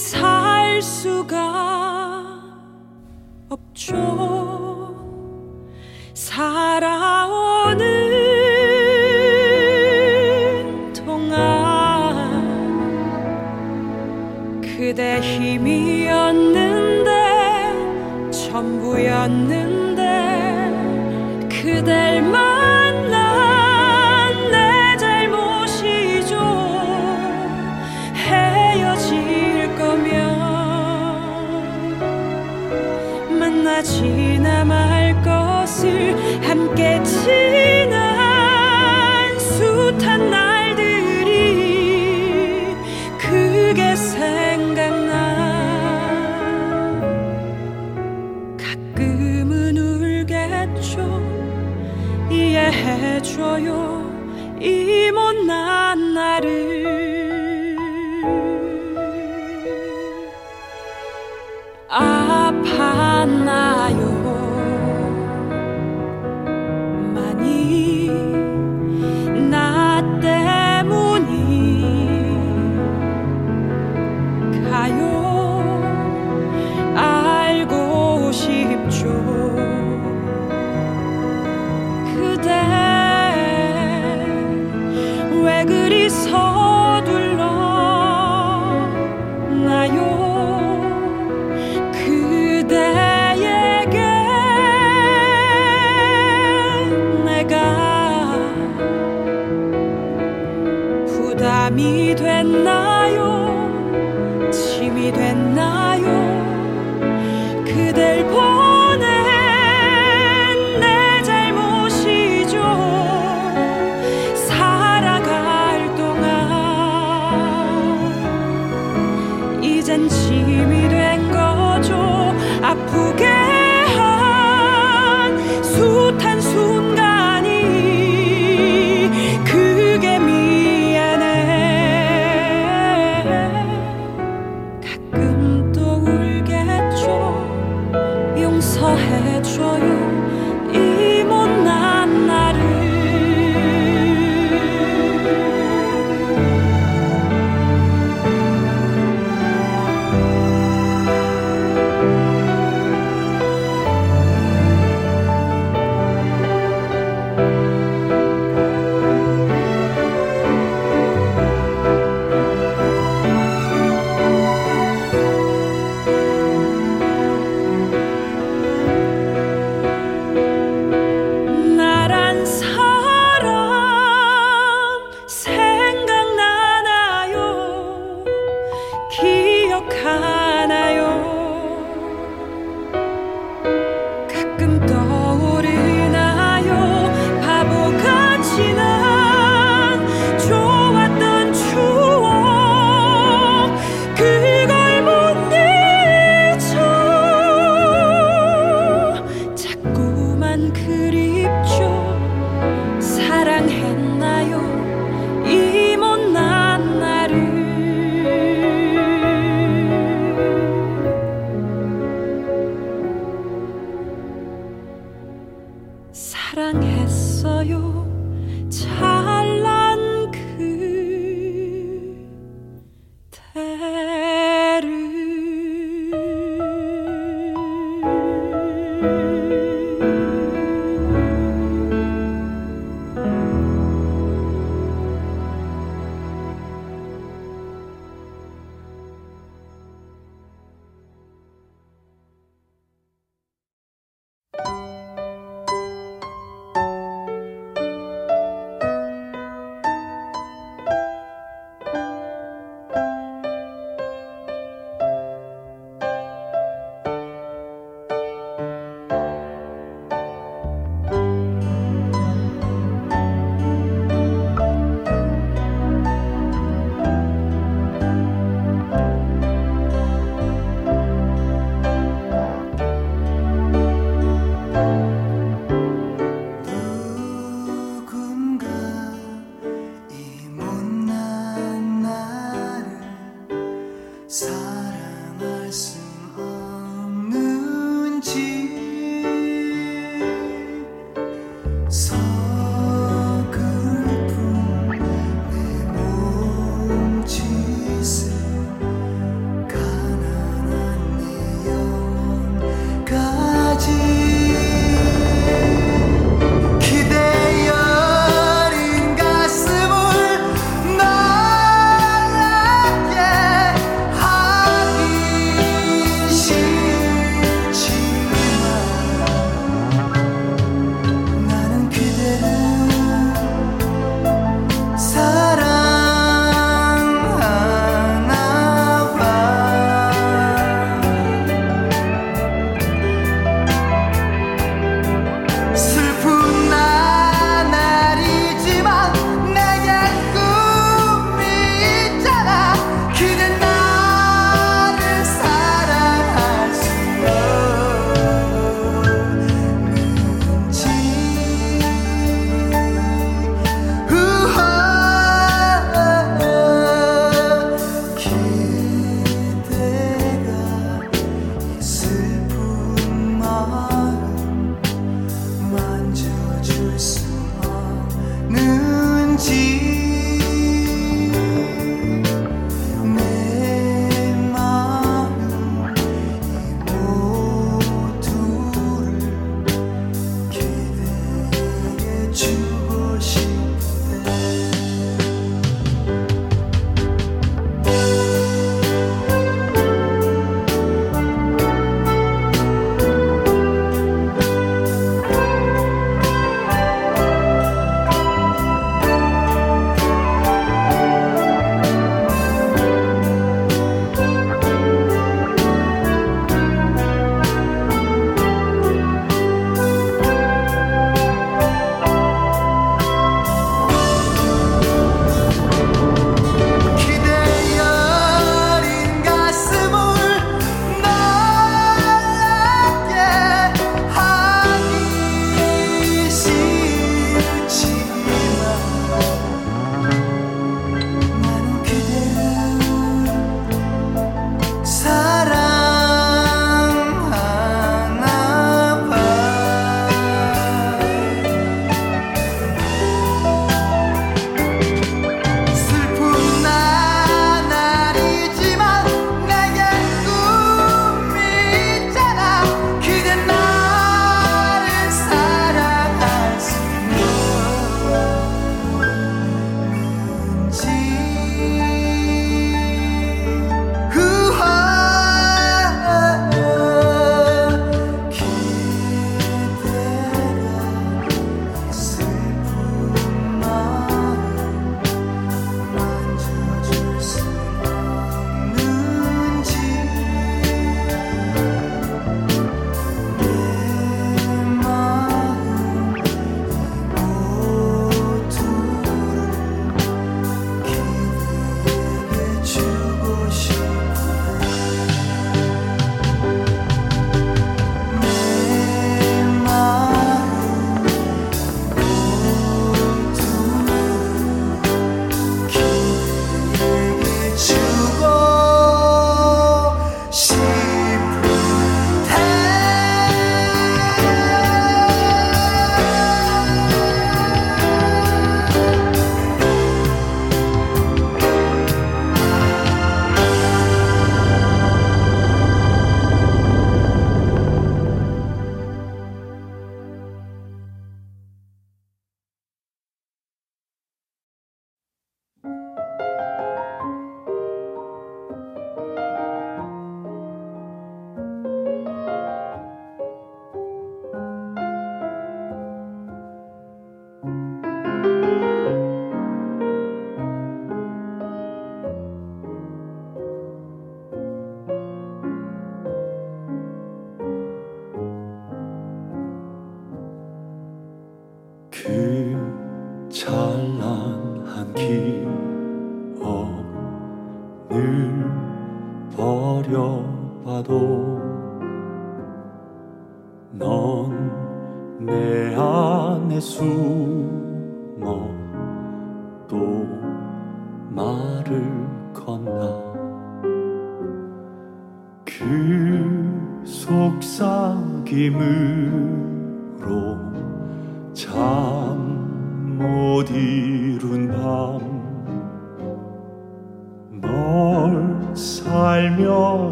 살 수가 없죠. 밤이 됐나요? 침이 됐나요? 그댈 보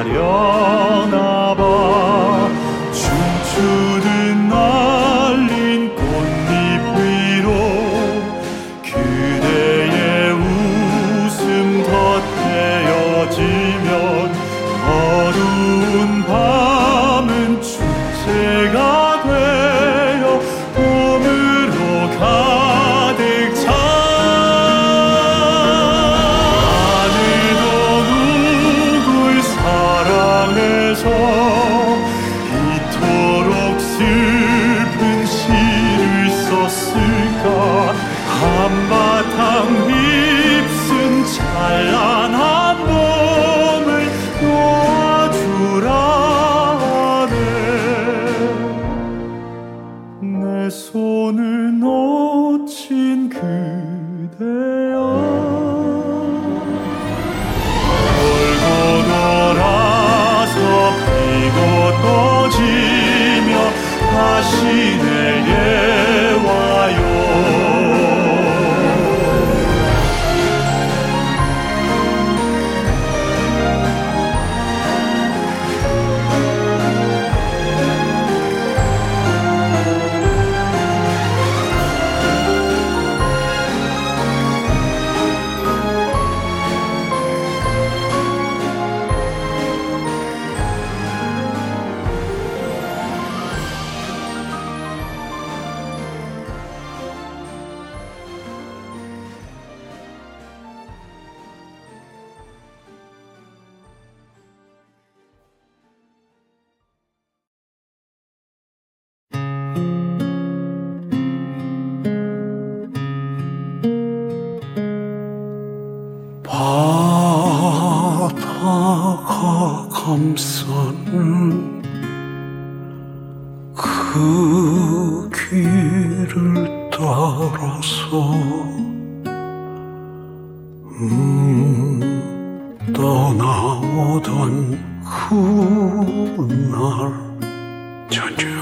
Mariona.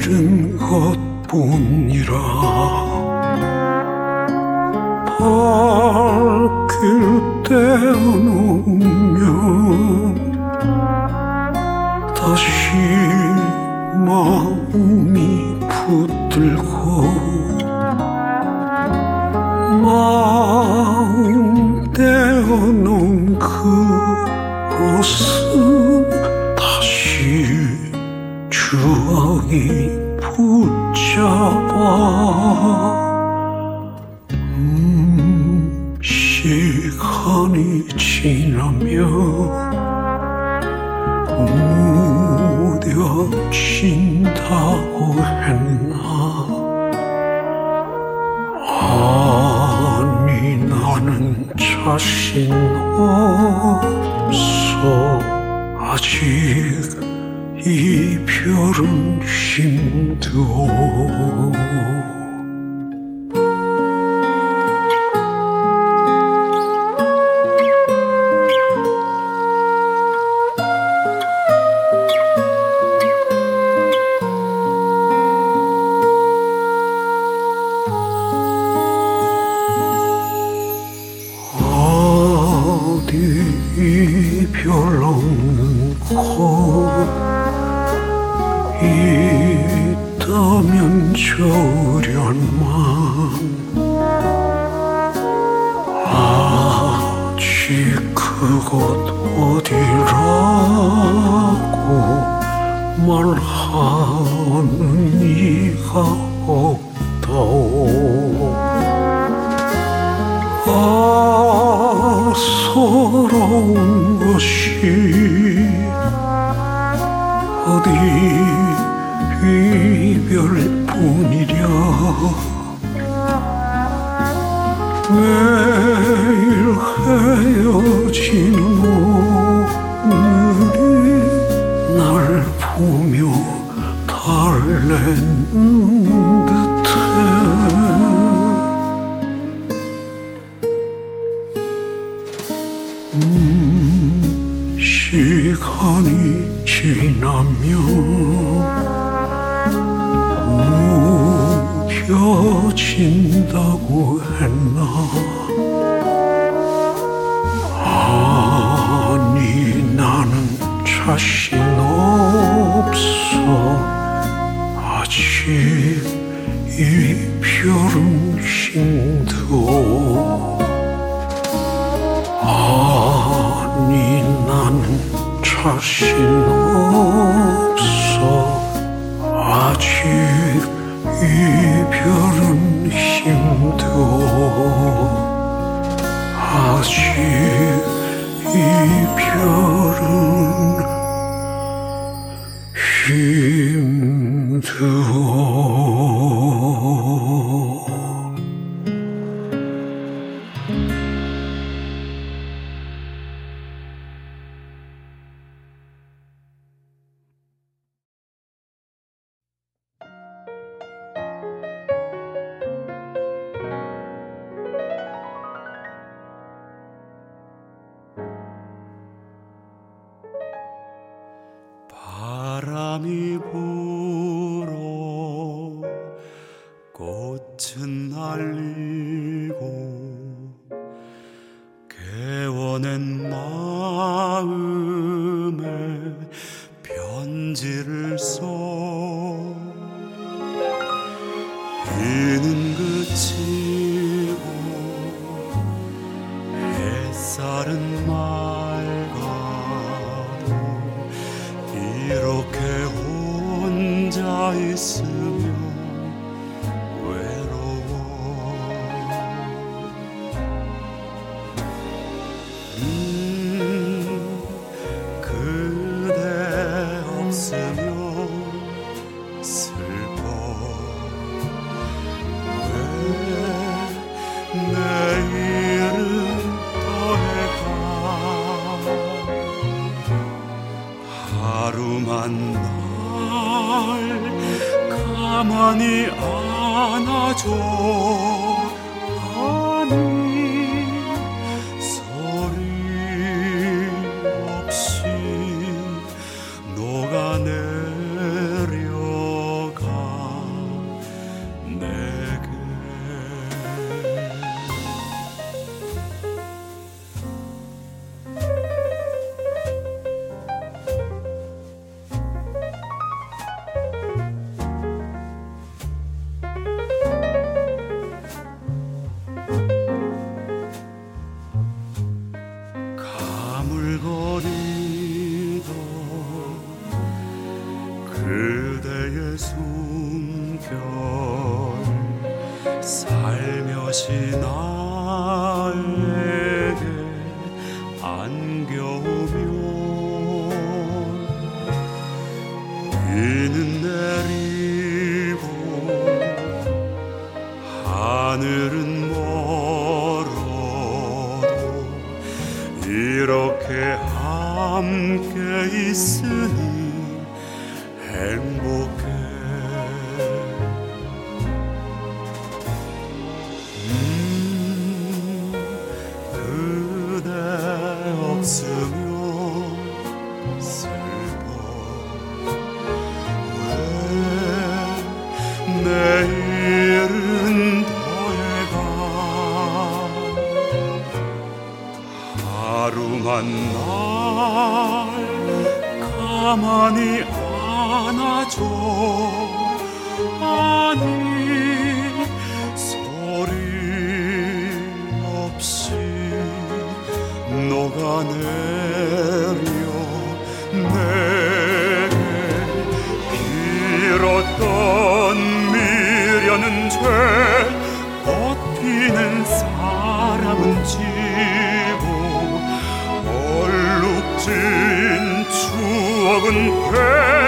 놓은 그 돌아온 것이 어디 이별뿐이랴? 매일 헤어지는 오늘이 날 보며 달랜 esqueceu. 녹아내려 내게 빌었던 미련은 죄 꽃피는 사랑은 지고 얼룩진 추억은 괴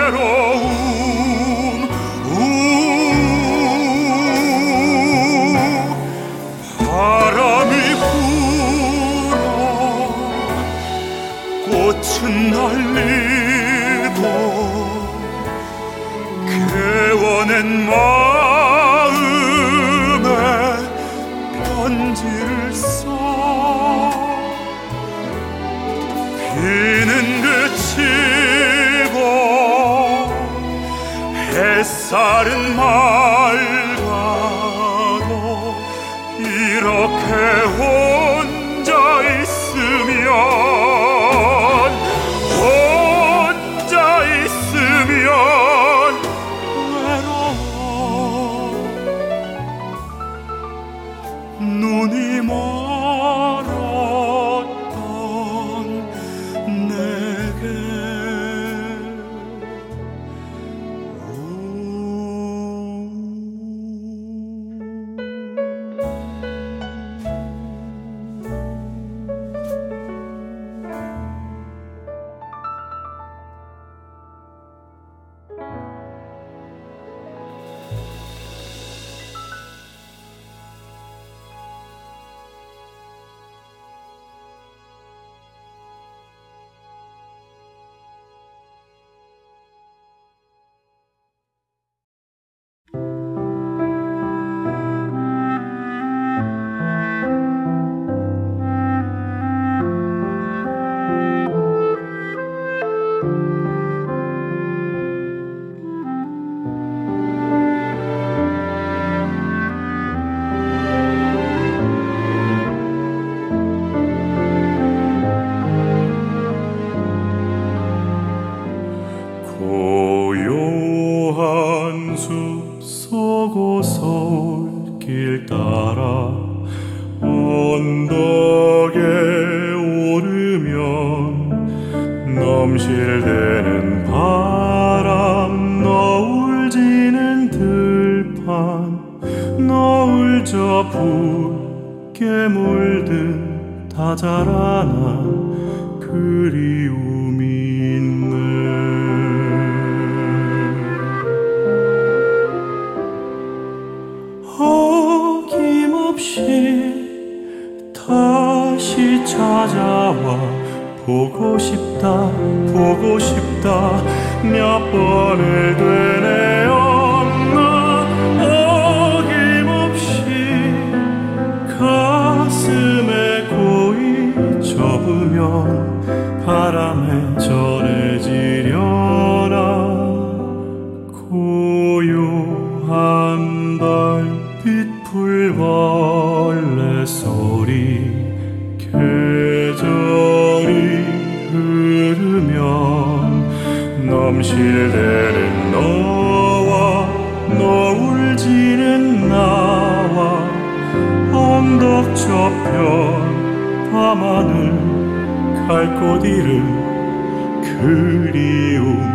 숲속 오솔길 따라 언덕에 오르면 넘실대는 바람 너울 지는 들판 너울 저 붉게 물든 다 자라난 그리움 어김없이 다시 찾아와. 보고 싶다 보고 싶다. 몇 번을 되뇌었나. 어김없이 가슴에 고이 접으면 바람에 전 넘실대는 너와 너울 지는 나와 언덕 저편 밤하늘 갈 곳 잃은 그리움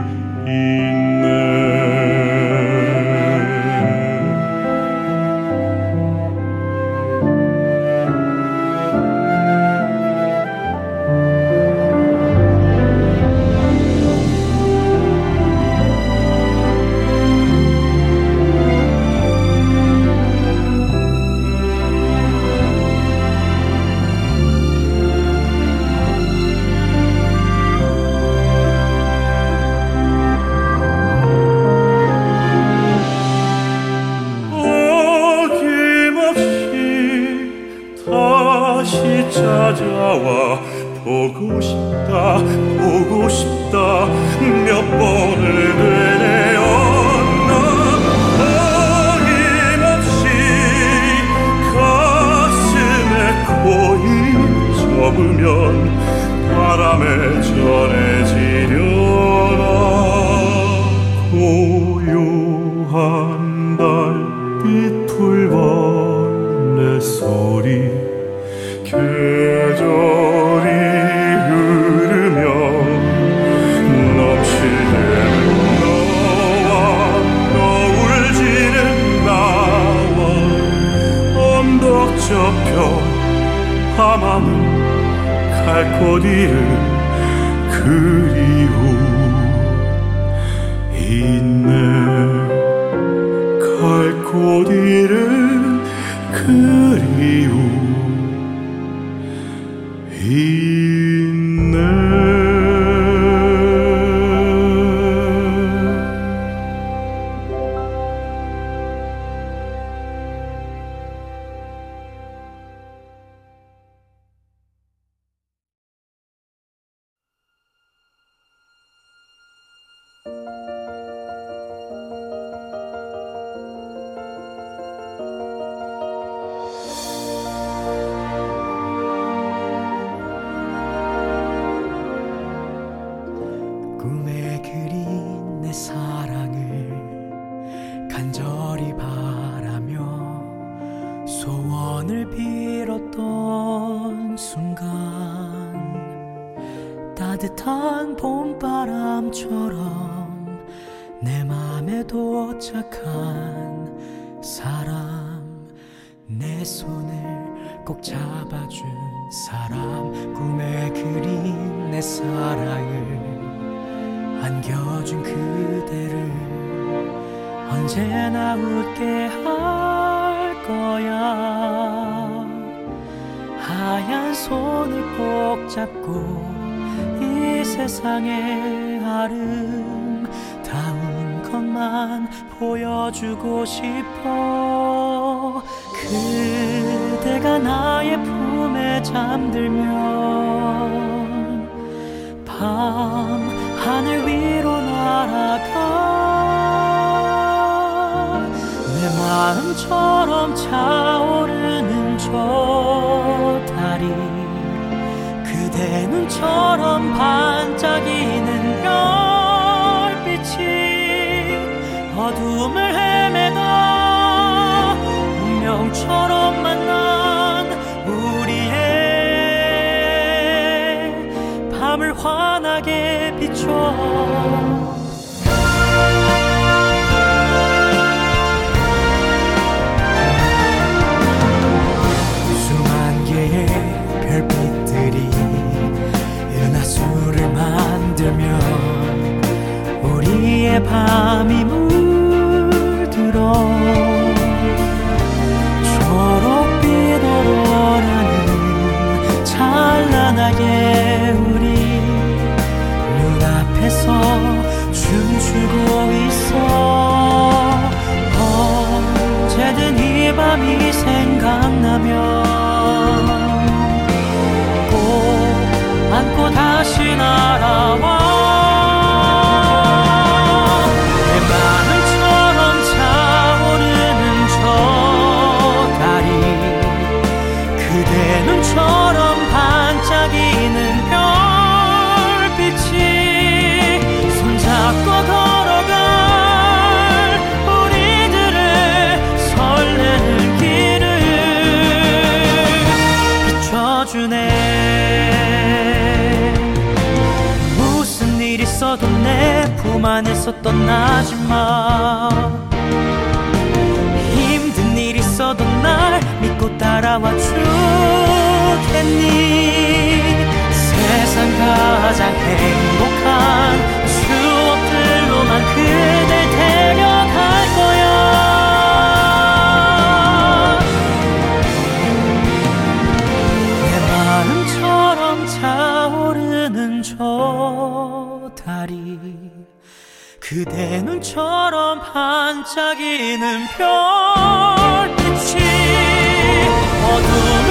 보고 싶다 보고 싶다. 몇 번을 되뇌었나? 어김없이 가슴에 코이 접으면 바람에 전해. 바람처럼 차오르는 저 달이 그대 눈처럼 반짝이는 별빛이 어둠을 헤매다 운명처럼 만난 우리의 밤을 환하게 비춰 밤이 없어 떠나지 마 힘든 일 있어도 날 믿고 따라와 주겠니? 세상 가장 행복한 내 눈처럼 반짝이는 별빛이 어둠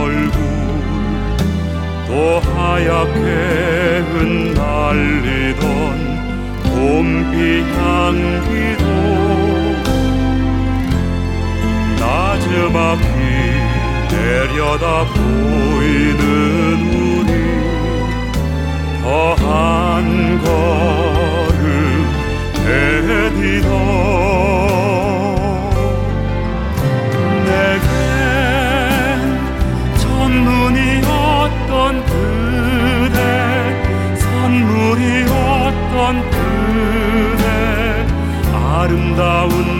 얼굴 또 하얗게 흩날리던 봄비 향기도 나즈막히 내려다 보이는 우리 더한 걸 아름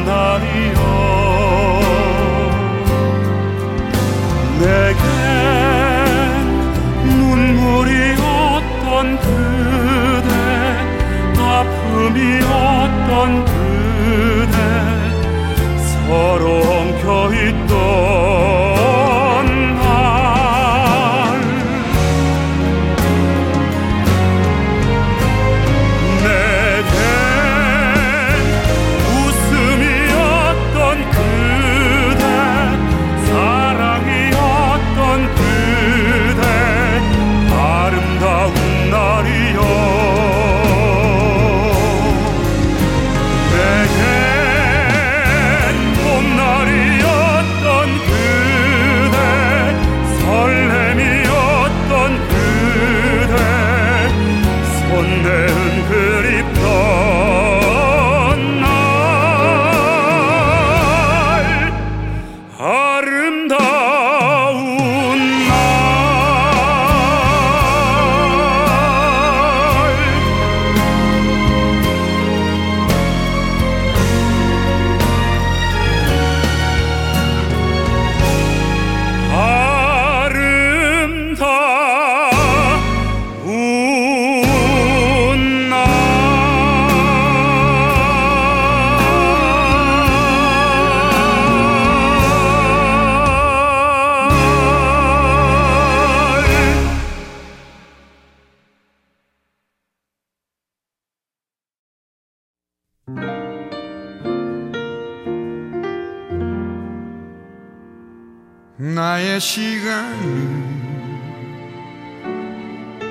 나의 시간을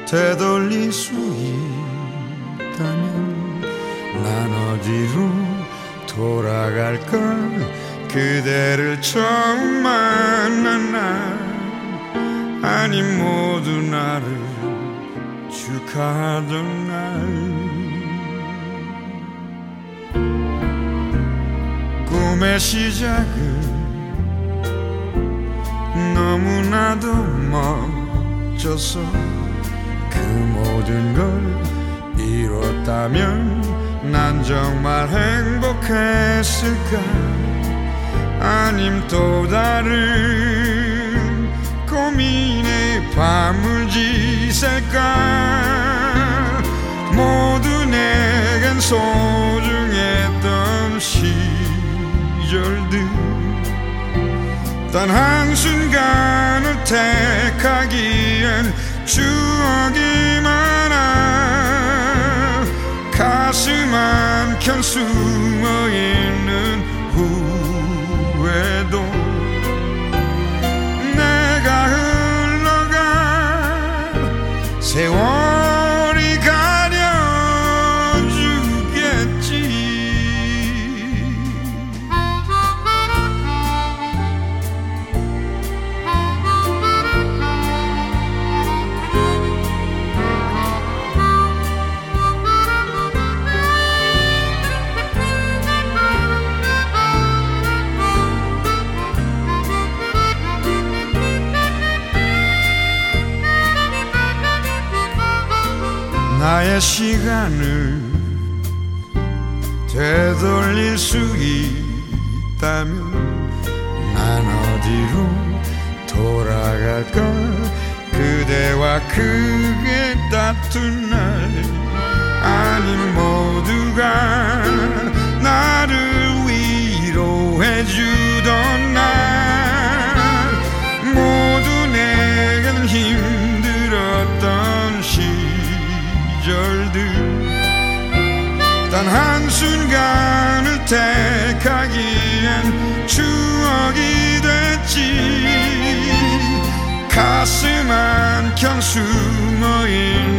되돌릴 수 있다면 난 어디로 돌아갈까 그대를 처음 만난 날 아니 모두 나를 축하하던 날. 꿈의 시작은 너무나도 멋져서 그 모든 걸 이뤘다면 난 정말 행복했을까? 아님 또 다른 고민에 밤을 지샐까? 모두 내겐 소중했던 시절들 단 한순간을 택하기엔 추억이 많아 가슴 한켠 숨어있는 후회도 내가 흘러가 세월 나의 시간을 되돌릴 수 있다면 난 어디로 돌아갈까 그대와 크게 다툰 날 아니 모두가 나를 위로해 주던 날 단 한순간을 택하기엔 추억이 됐지. 가슴 한켠 숨어있는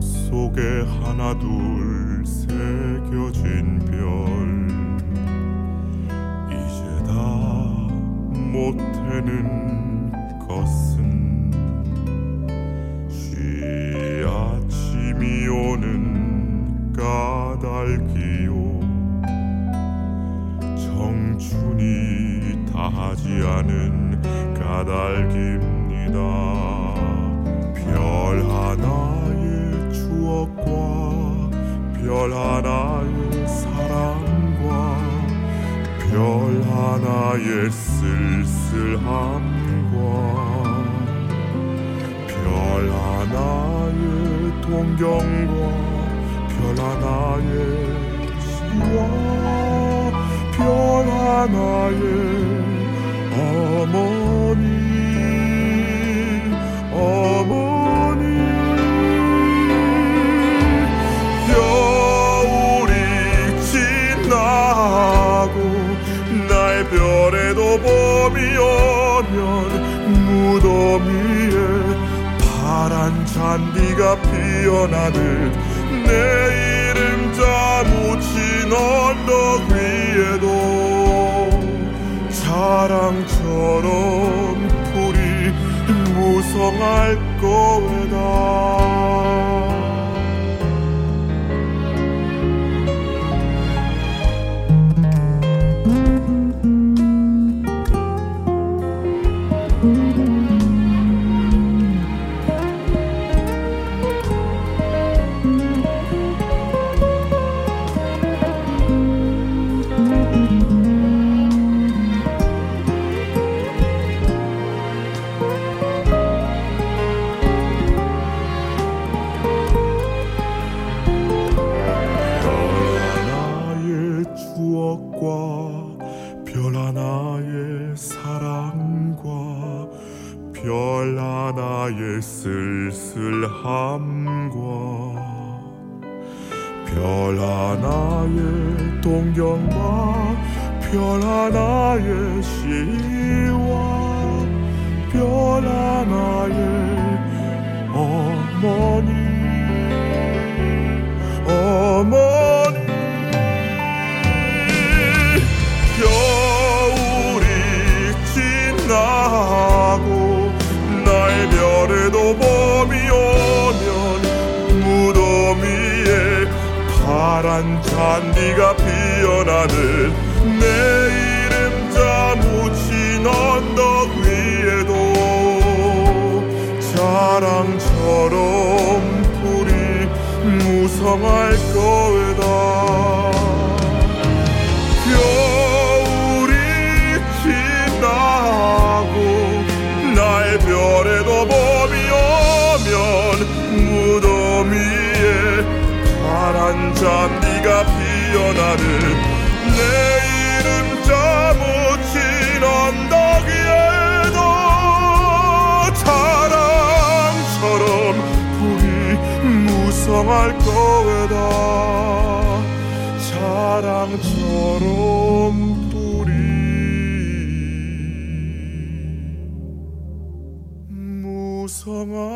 속에 하나 둘 새겨진 별. 이제 다 못되는 것은 쉬 아침이 오는 까닭이요. 청춘이 다하지 않은 까닭입 별 하나의 사랑과 별 하나의 쓸쓸함과 별 하나의 동경과 별 하나의 시와 별 하나의 어머니 어머니 지나고 나의 별에도 봄이 오면 무덤 위에 파란 잔디가 피어나듯 내 이름자 묻힌 언덕 위에도 사랑처럼 불이 무성할 거다 밤과 별 하나의 동경과 별 하나의 시와 별 하나의 어머니 어머니 파란 잔디가 피어나는 내 이름자 묻힌 언덕 위에도 자랑처럼 불이 무성할 거다. 겨울이 지나고 나의 별에도 봄이 오면 무덤 위에 파란 잔 디가 피어나는 내 이름자 묻힌 언덕 위에도 자랑처럼 불이 무성할 거다. 자랑처럼 불이 무성할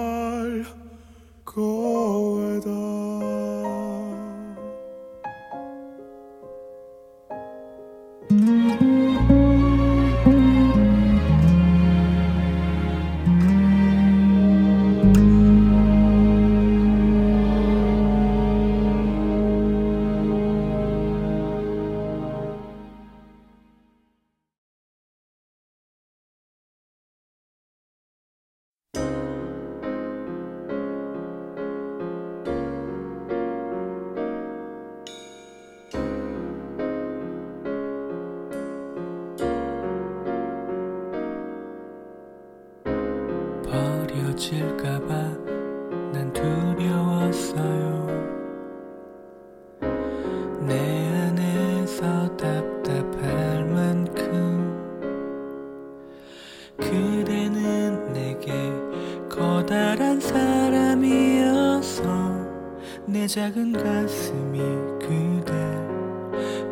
내 작은 가슴이 그댈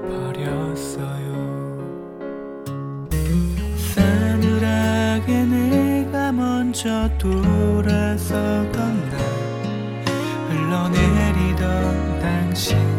버렸어요. 싸늘하게 내가 먼저 돌아서던 날 흘러내리던 당신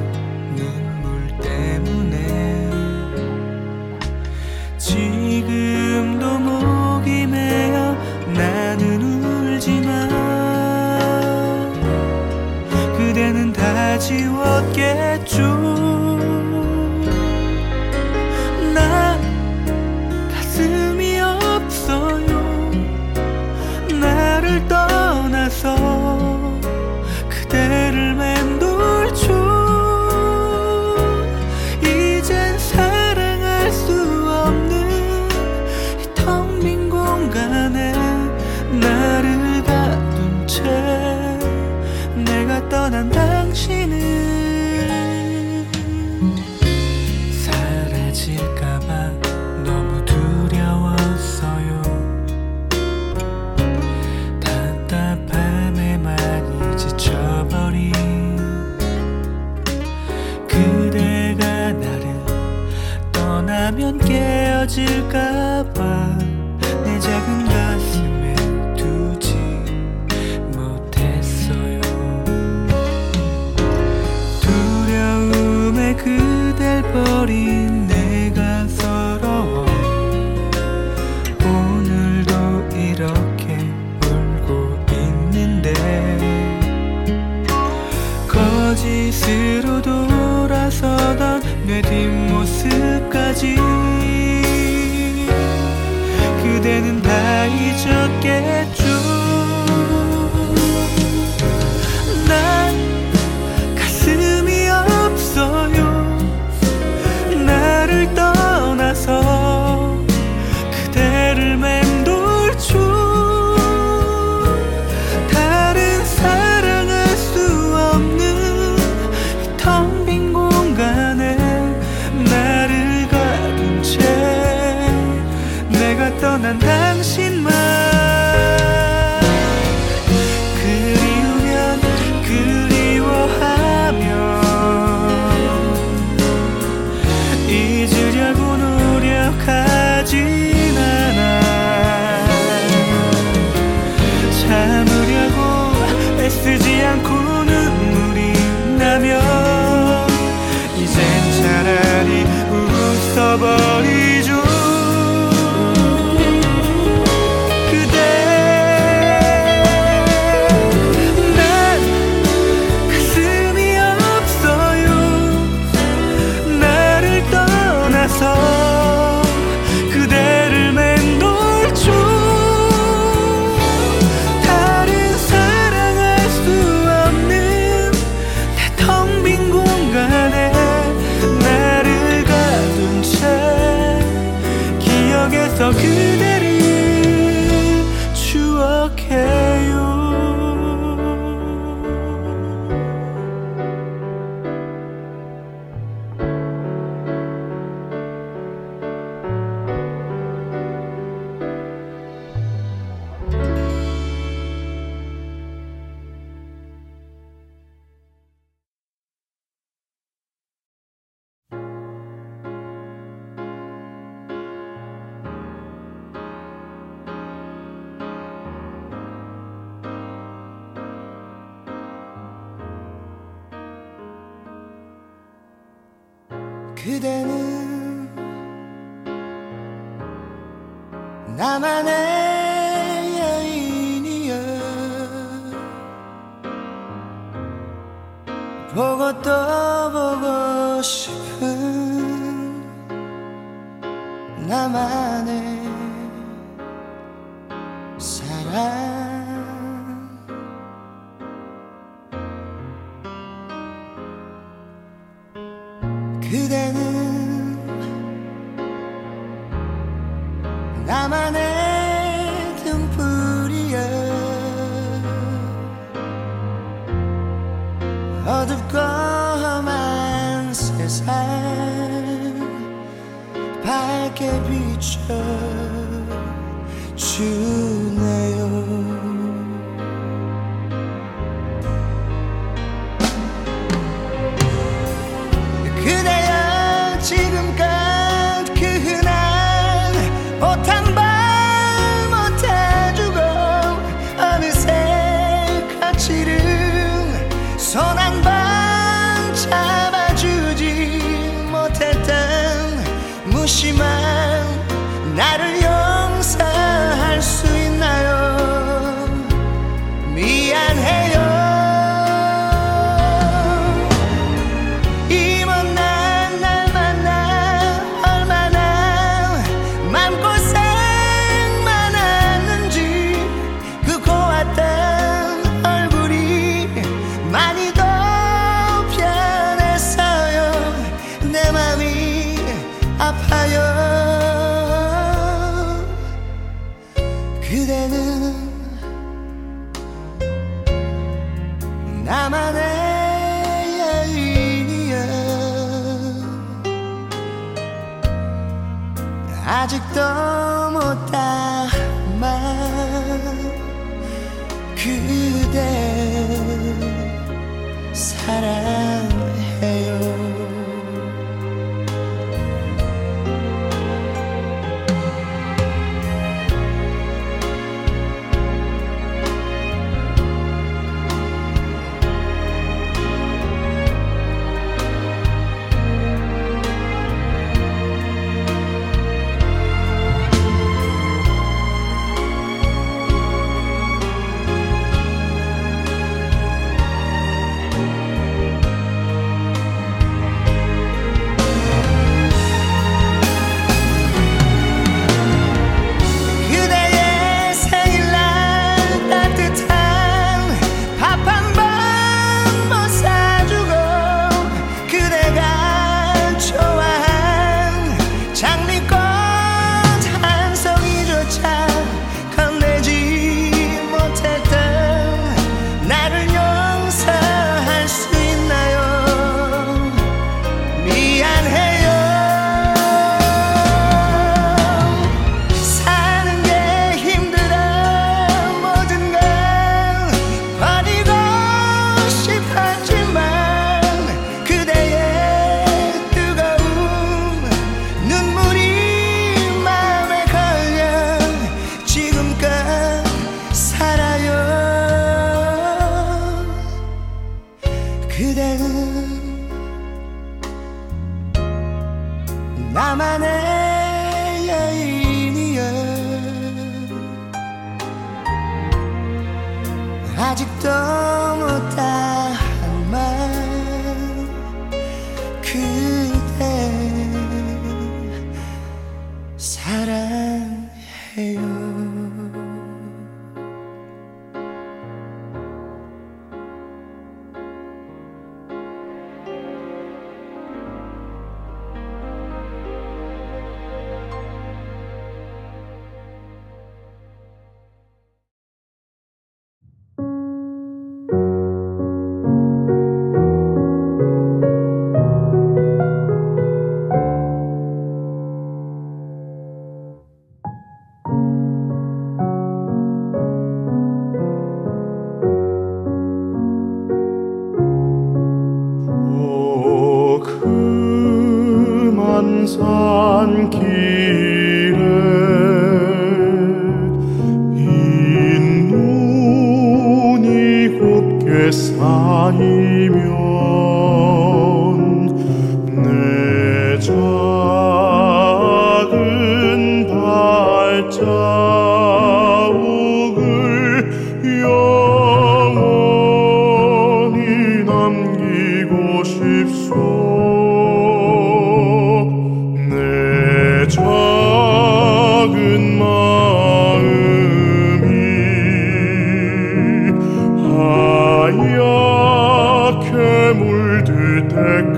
난 당신 세상 밝게 비춰 주네요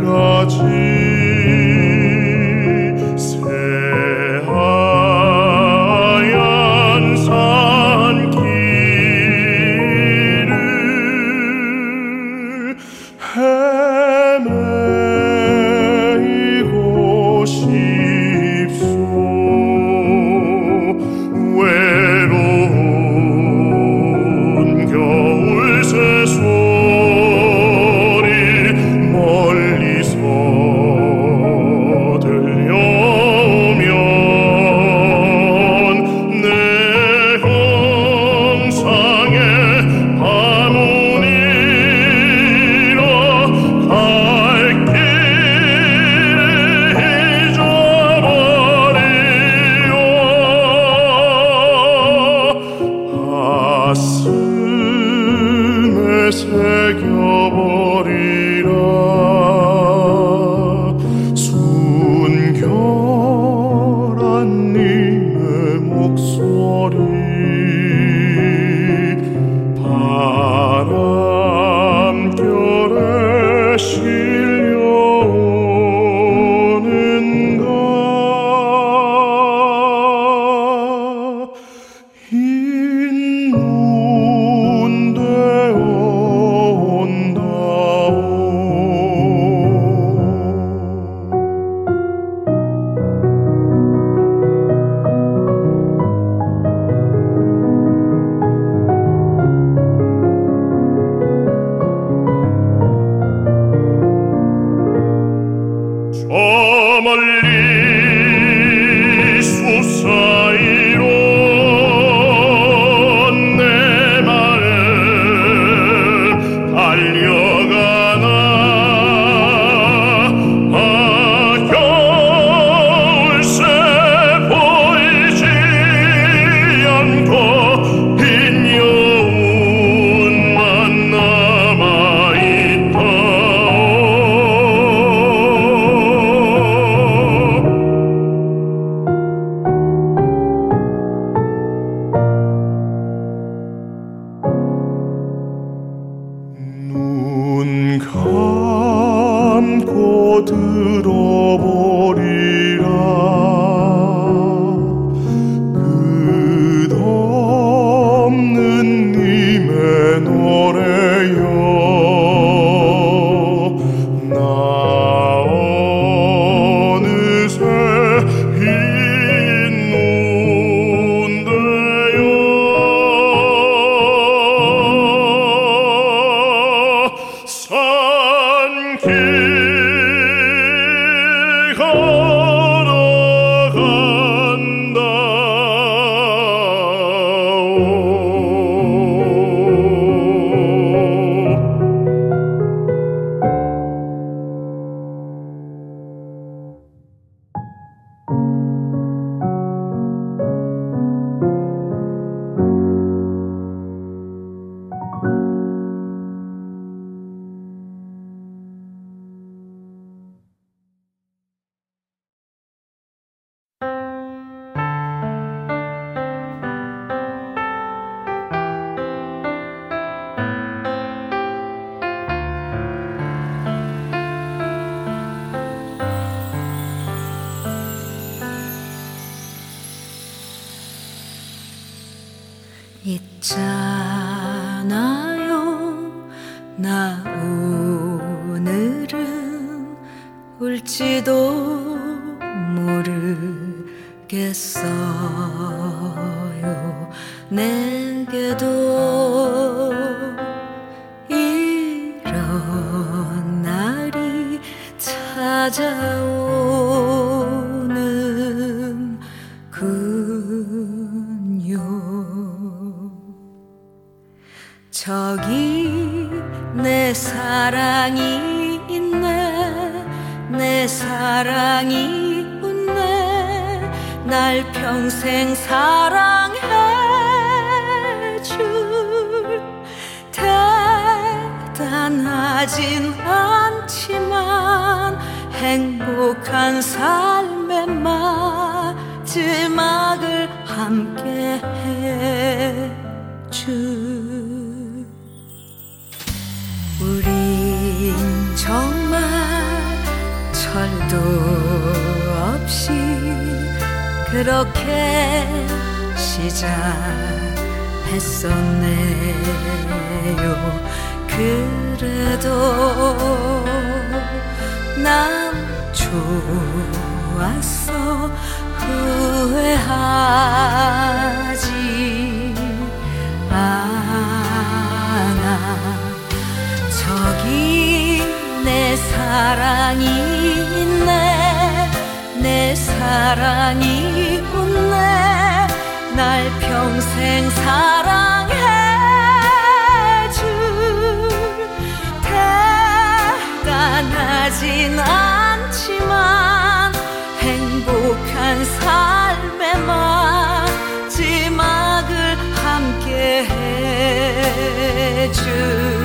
하진 않지 행복한 삶의 마지막을 함께 해주. 우린 정말 철도 없이 그렇게 시작했었네요. 그래도 난 좋았어. 후회하지 않아. 저기 내 사랑이 있네. 내 사랑이 웃네. 날 평생 사랑해 줄 대단하진 않아. 행복한 행복한 삶의 마지막을 함께 해주.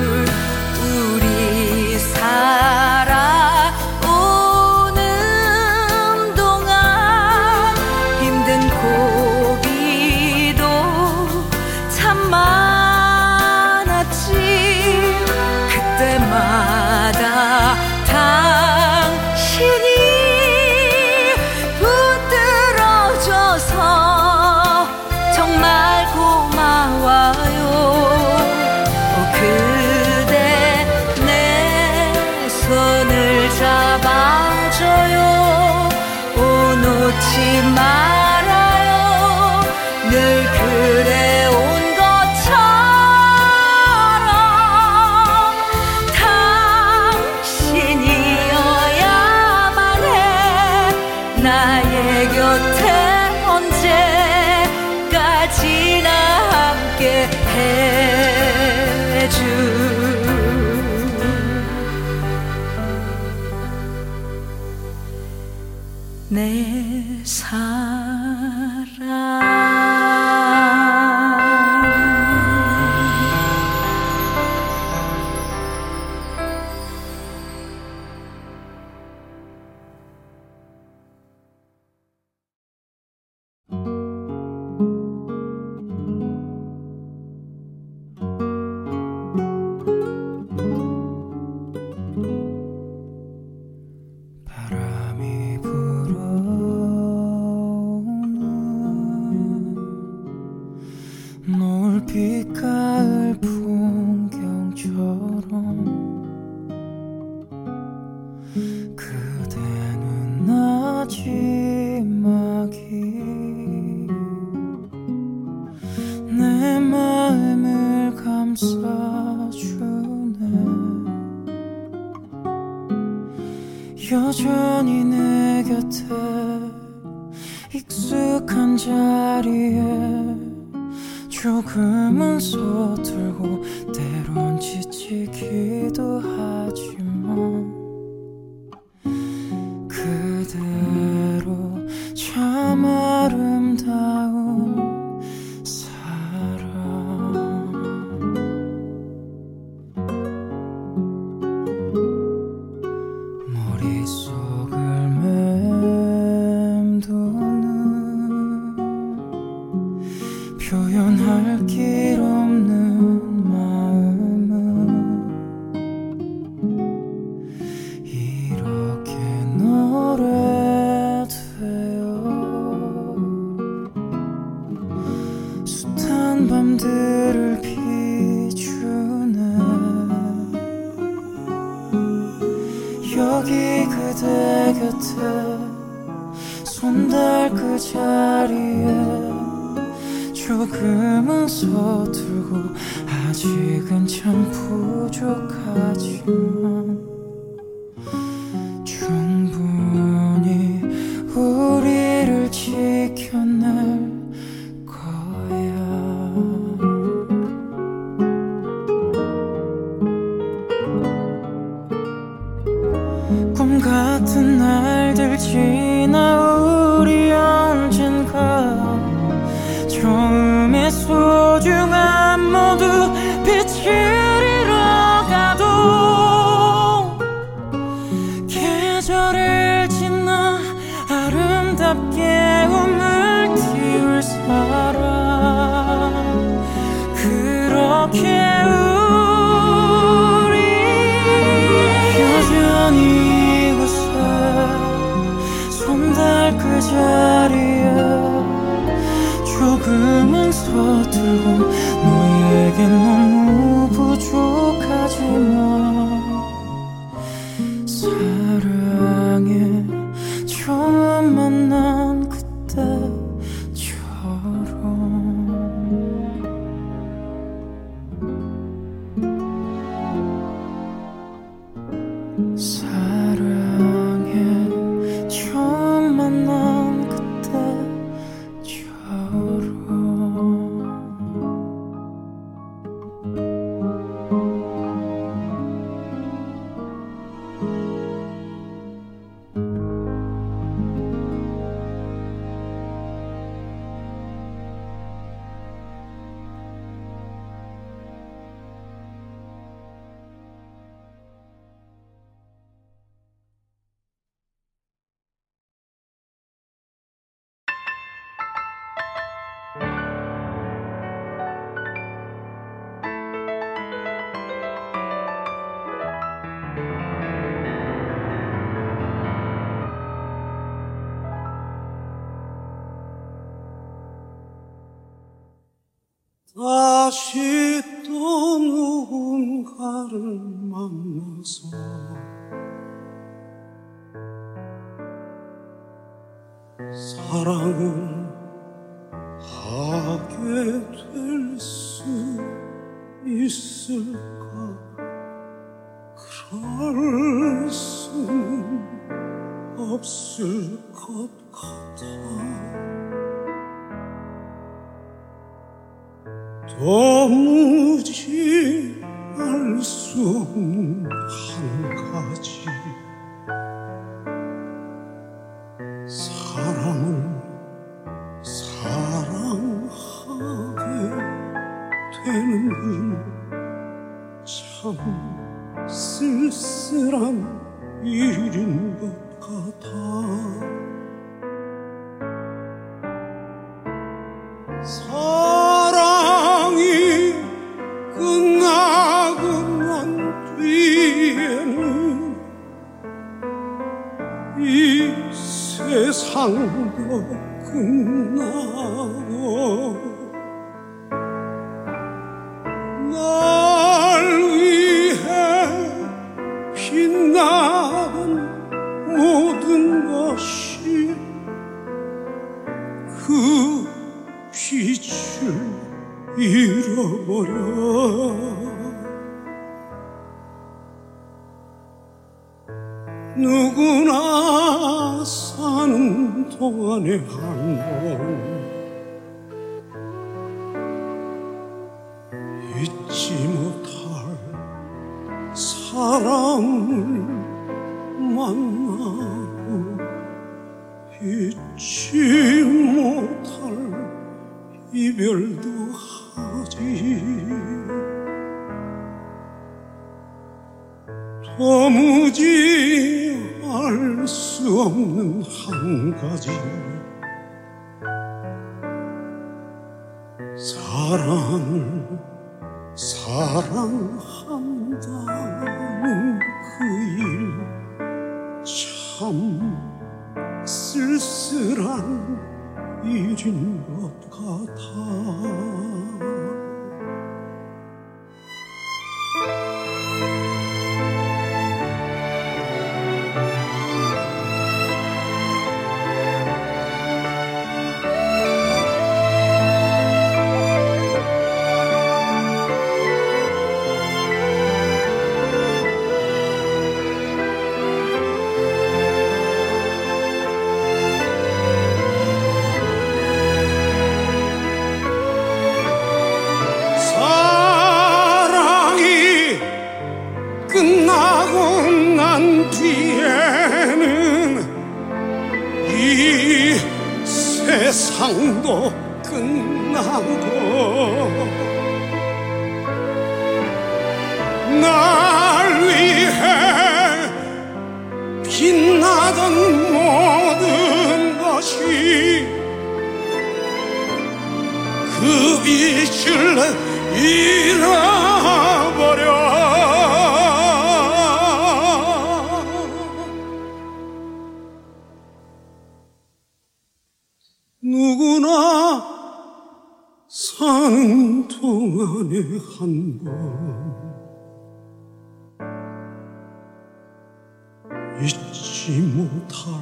잊지 못할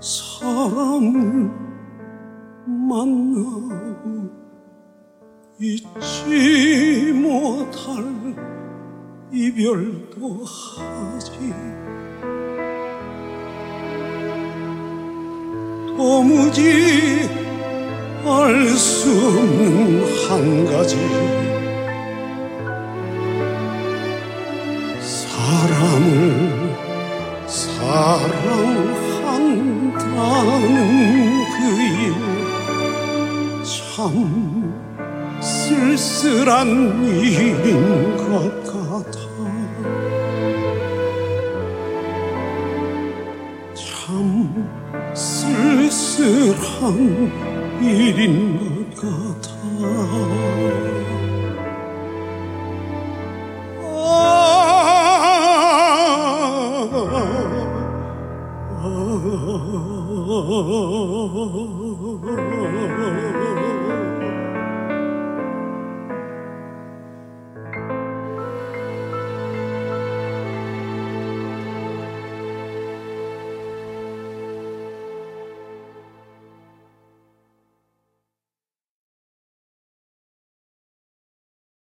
사람을 만나고 잊지 못할 이별도 하지 도무지 알 수 없는 한 가지. 사람을 사랑한다는 그 그일참 쓸쓸한 일인 것 같아. 참 쓸쓸한 일인 것 같아 아, 아, 아,